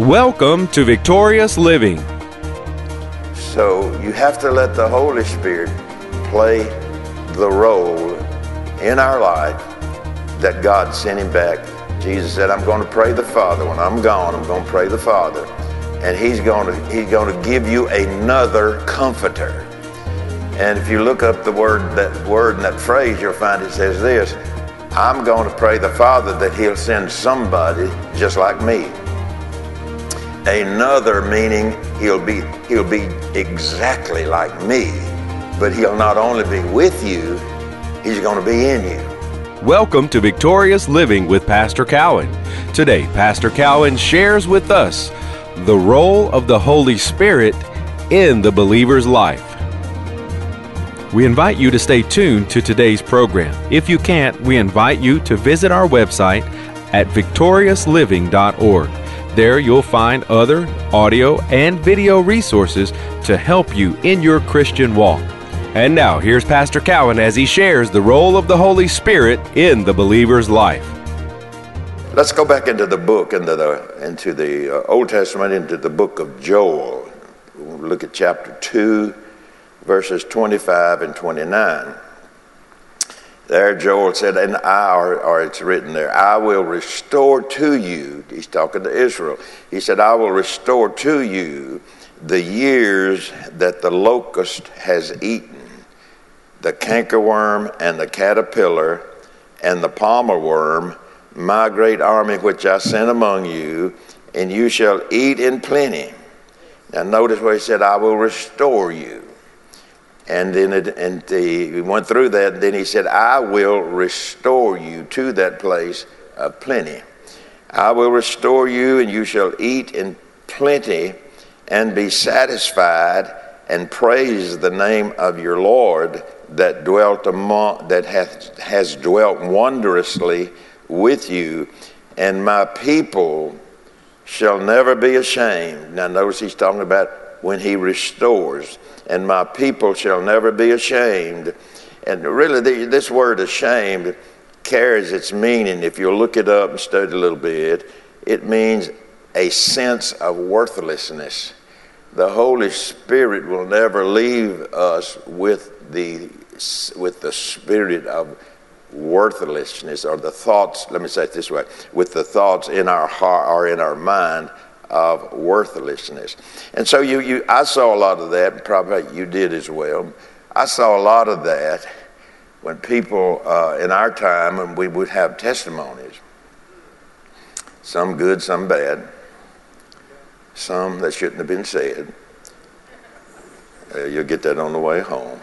Welcome to Victorious Living. So you have to let the Holy Spirit play the role in our life that God sent him back. Jesus said, I'm going to pray the Father. When I'm gone, I'm going to pray the Father. And he's going to, he's going to give you another comforter. And if you look up the word, that word and that phrase, you'll find it says this I'm going to pray the Father that he'll send somebody just like me another meaning he'll be he'll be exactly like me but he'll not only be with you he's going to be in you. Welcome to victorious living with pastor cowan. Today pastor cowan shares with us the role of the holy spirit in the believer's life. We invite you to stay tuned to today's program. If you can't we invite you to visit our website at victoriousliving.org there you'll find other audio and video resources to help you in your Christian walk. And now, here's Pastor Cowan as he shares the role of the Holy Spirit in the believer's life. Let's go back into the book, into the, into the uh, Old Testament, into the book of Joel. We'll look at chapter 2, verses 25 and 29. There, Joel said, and I, or, or, it's written there, I will restore to you, he's talking to Israel. He said, I will restore to you the years that the locust has eaten, the cankerworm and the caterpillar and the palmer worm, my great army which I sent among you, and you shall eat in plenty. Now, notice where he said, I will restore you. And then it, and he went through that. And then he said, I will restore you to that place of plenty. I will restore you, and you shall eat in plenty and be satisfied and praise the name of your Lord that dwelt among that hath, has dwelt wondrously with you, and my people shall never be ashamed. Now notice he's talking about when he restores and my people shall never be ashamed. And really, the, this word ashamed carries its meaning. If you look it up and study a little bit, it means a sense of worthlessness. The Holy Spirit will never leave us with the, with the spirit of worthlessness or the thoughts, let me say it this way, with the thoughts in our heart or in our mind of worthlessness. And so you, you, I saw a lot of that, and probably you did as well. I saw a lot of that when people uh, in our time, and we would have testimonies, some good, some bad, some that shouldn't have been said. Uh, you'll get that on the way home.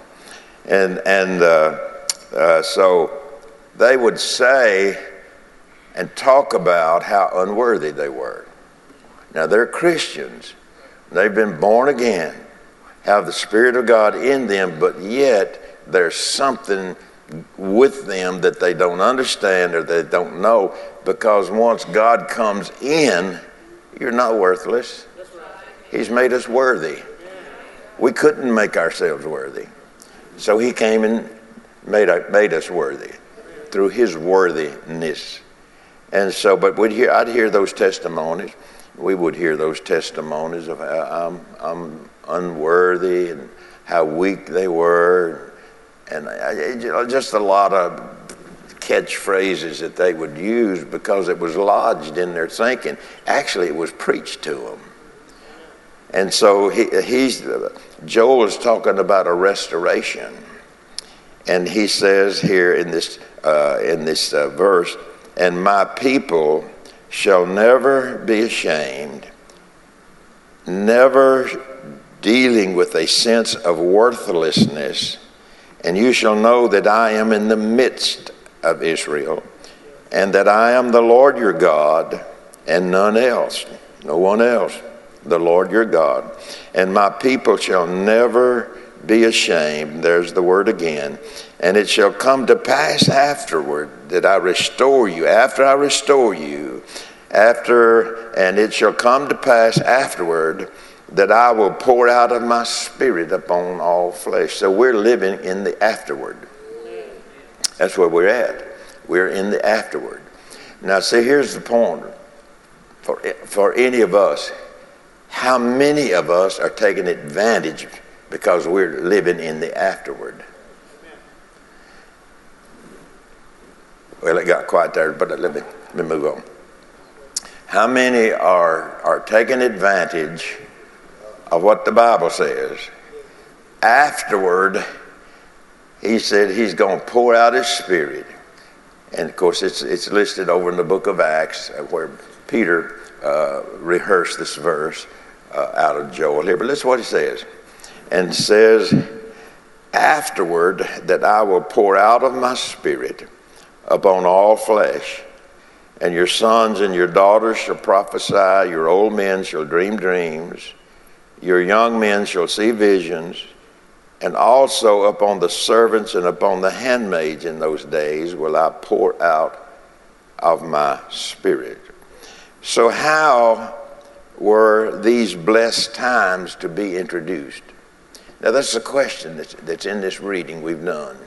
And, and uh, uh so they would say and talk about how unworthy they were. Now, they're Christians. They've been born again, have the Spirit of God in them, but yet there's something with them that they don't understand or they don't know because once God comes in, you're not worthless. He's made us worthy. We couldn't make ourselves worthy. So He came and made, made us worthy through His worthiness. And so, but we'd hear, I'd hear those testimonies we would hear those testimonies of how I'm, I'm unworthy and how weak they were, and just a lot of catchphrases that they would use because it was lodged in their thinking. Actually, it was preached to them. And so he, he's, Joel is talking about a restoration. And he says here in this, uh, in this uh, verse, and my people shall never be ashamed, never dealing with a sense of worthlessness. And you shall know that I am in the midst of Israel, and that I am the Lord your God, and none else, no one else, the Lord your God. And my people shall never be ashamed. There's the word again. And it shall come to pass afterward that I restore you. After I restore you, after, and it shall come to pass afterward that I will pour out of my spirit upon all flesh. So we're living in the afterward. That's where we're at. We're in the afterward. Now, see, here's the point. for, for any of us, how many of us are taking advantage because we're living in the afterward? Well, it got quiet there, but let me, let me move on. How many are, are taking advantage of what the Bible says? Afterward, he said he's going to pour out his spirit. And of course, it's, it's listed over in the book of Acts where Peter uh, rehearsed this verse uh, out of Joel here. But listen what he says. And says, Afterward, that I will pour out of my spirit upon all flesh, and your sons and your daughters shall prophesy, your old men shall dream dreams, your young men shall see visions, and also upon the servants and upon the handmaids in those days will I pour out of my spirit. So, how were these blessed times to be introduced? Now, that's a question that's, that's in this reading we've done.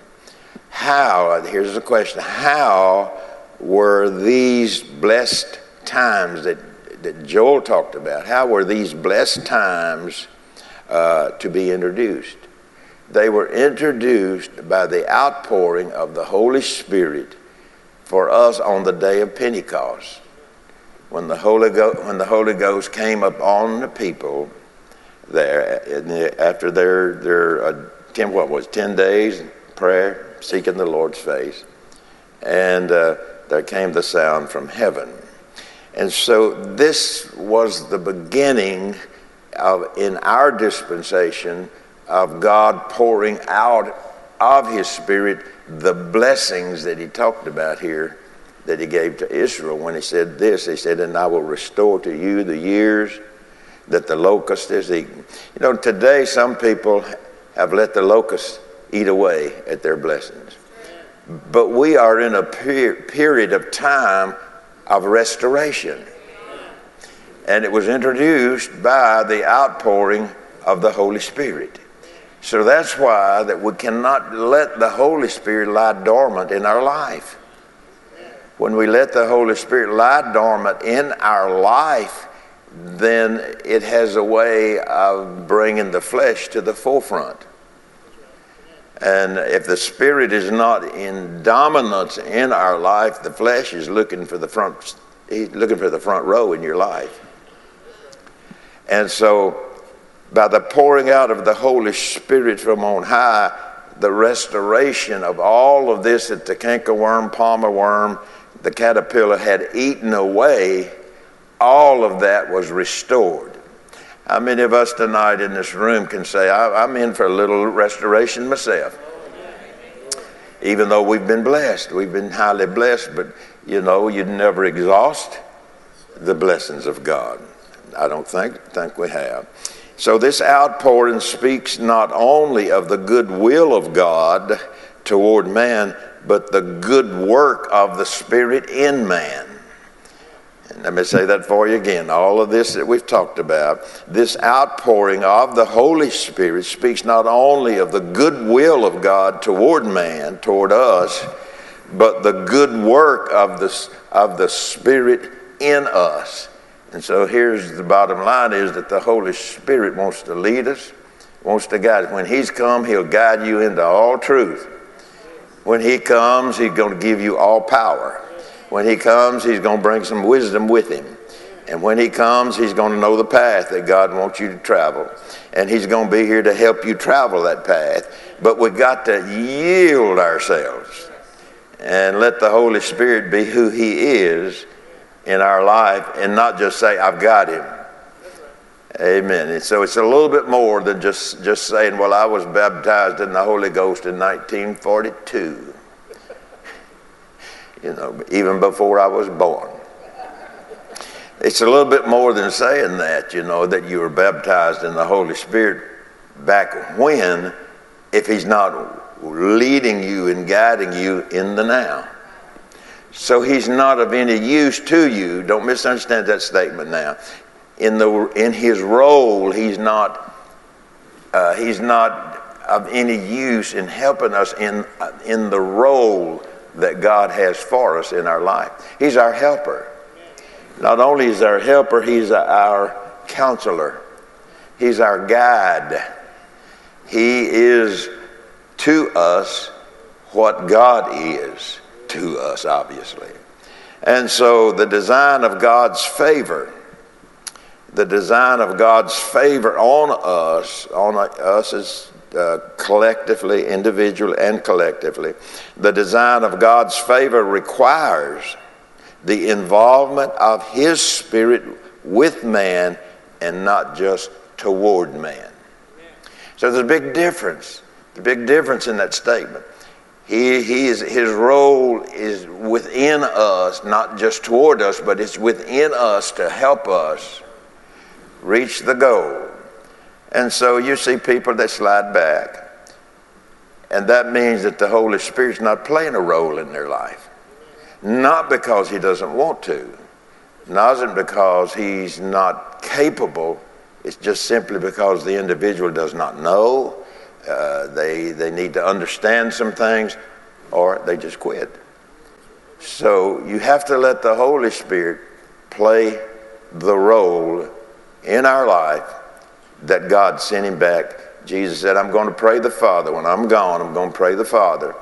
How, here's the question how were these blessed times that, that Joel talked about, how were these blessed times uh, to be introduced? They were introduced by the outpouring of the Holy Spirit for us on the day of Pentecost. When the Holy, Go- when the Holy Ghost came upon the people there, after their, their uh, ten, what was 10 days prayer, seeking the Lord's face. And uh, there came the sound from heaven. And so this was the beginning of, in our dispensation, of God pouring out of His Spirit the blessings that He talked about here that He gave to Israel when He said this. He said, And I will restore to you the years that the locust is eaten. You know, today some people have let the locust eat away at their blessings. But we are in a per- period of time of restoration. And it was introduced by the outpouring of the Holy Spirit. So that's why that we cannot let the Holy Spirit lie dormant in our life. When we let the Holy Spirit lie dormant in our life, then it has a way of bringing the flesh to the forefront. And if the spirit is not in dominance in our life, the flesh is looking for the front, he's looking for the front row in your life. And so, by the pouring out of the Holy Spirit from on high, the restoration of all of this that the cankerworm, palmer worm, the caterpillar had eaten away, all of that was restored. How many of us tonight in this room can say, I'm in for a little restoration myself? Even though we've been blessed, we've been highly blessed, but you know, you'd never exhaust the blessings of God. I don't think, think we have. So, this outpouring speaks not only of the goodwill of God toward man, but the good work of the Spirit in man. Let me say that for you again. All of this that we've talked about, this outpouring of the Holy Spirit speaks not only of the goodwill of God toward man, toward us, but the good work of the, of the Spirit in us. And so here's the bottom line is that the Holy Spirit wants to lead us, wants to guide us. When He's come, He'll guide you into all truth. When He comes, He's going to give you all power. When he comes, he's going to bring some wisdom with him. And when he comes, he's going to know the path that God wants you to travel. And he's going to be here to help you travel that path. But we've got to yield ourselves and let the Holy Spirit be who he is in our life and not just say, I've got him. Amen. And so it's a little bit more than just, just saying, well, I was baptized in the Holy Ghost in 1942 you know, even before I was born. It's a little bit more than saying that, you know, that you were baptized in the Holy Spirit back when, if He's not leading you and guiding you in the now. So He's not of any use to you. Don't misunderstand that statement now. In, the, in His role, He's not, uh, he's not of any use in helping us in, in the role that God has for us in our life. He's our helper. Not only is our helper, he's our counselor. He's our guide. He is to us what God is to us, obviously. And so the design of God's favor, the design of God's favor on us, on us as uh, collectively, individually, and collectively, the design of God's favor requires the involvement of His Spirit with man and not just toward man. So there's a big difference, the big difference in that statement. He, he is, his role is within us, not just toward us, but it's within us to help us reach the goal. And so you see people that slide back. And that means that the Holy Spirit's not playing a role in their life. Not because he doesn't want to, not because he's not capable. It's just simply because the individual does not know uh, they, they need to understand some things, or they just quit. So you have to let the Holy Spirit play the role in our life that God sent him back. Jesus said, I'm going to pray the Father. When I'm gone, I'm going to pray the Father.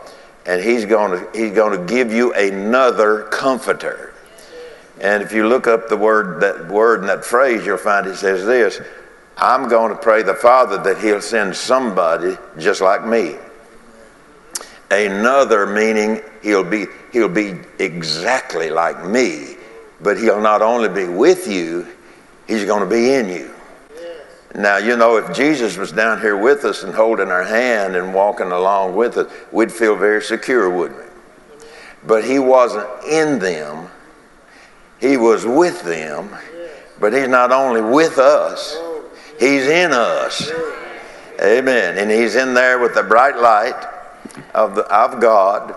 And he's going to, he's going to give you another comforter. And if you look up the word, that word and that phrase, you'll find it says this I'm going to pray the Father that He'll send somebody just like me. Another meaning He'll be, he'll be exactly like me, but He'll not only be with you, He's going to be in you. Now, you know, if Jesus was down here with us and holding our hand and walking along with us, we'd feel very secure, wouldn't we? But He wasn't in them, He was with them, but He's not only with us He's in us. Amen. And He's in there with the bright light of, the, of God,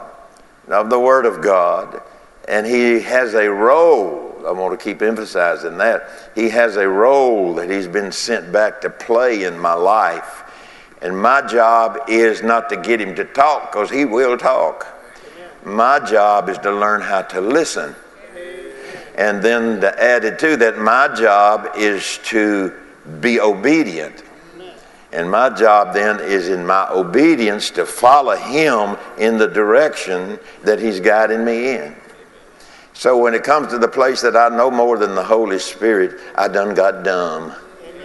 of the Word of God. And He has a role. I want to keep emphasizing that. He has a role that He's been sent back to play in my life. And my job is not to get Him to talk, because He will talk. My job is to learn how to listen. And then to add it to that, my job is to be obedient. And my job then is in my obedience to follow him in the direction that he's guiding me in. So when it comes to the place that I know more than the Holy Spirit, I done got dumb.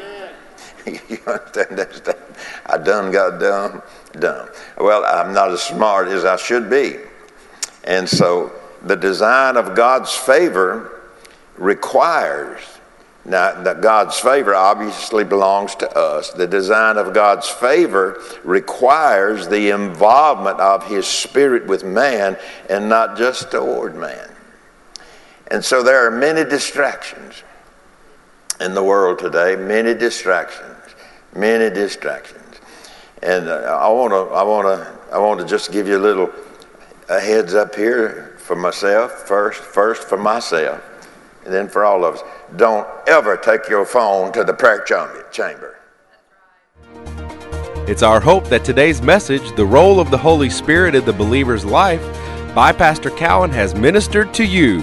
you understand? I done got dumb, dumb. Well, I'm not as smart as I should be. And so the design of God's favor requires now, that God's favor obviously belongs to us. The design of God's favor requires the involvement of His Spirit with man and not just toward man. And so there are many distractions in the world today, many distractions, many distractions. And uh, I want to, I want to, I want to just give you a little a heads up here for myself first, first for myself and then for all of us. Don't ever take your phone to the prayer chamber. It's our hope that today's message, The Role of the Holy Spirit in the Believer's Life, by Pastor Cowan, has ministered to you.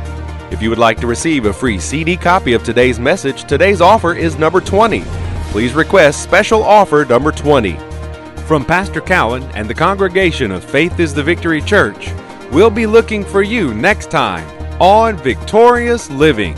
If you would like to receive a free CD copy of today's message, today's offer is number 20. Please request special offer number 20. From Pastor Cowan and the congregation of Faith is the Victory Church, we'll be looking for you next time on Victorious Living.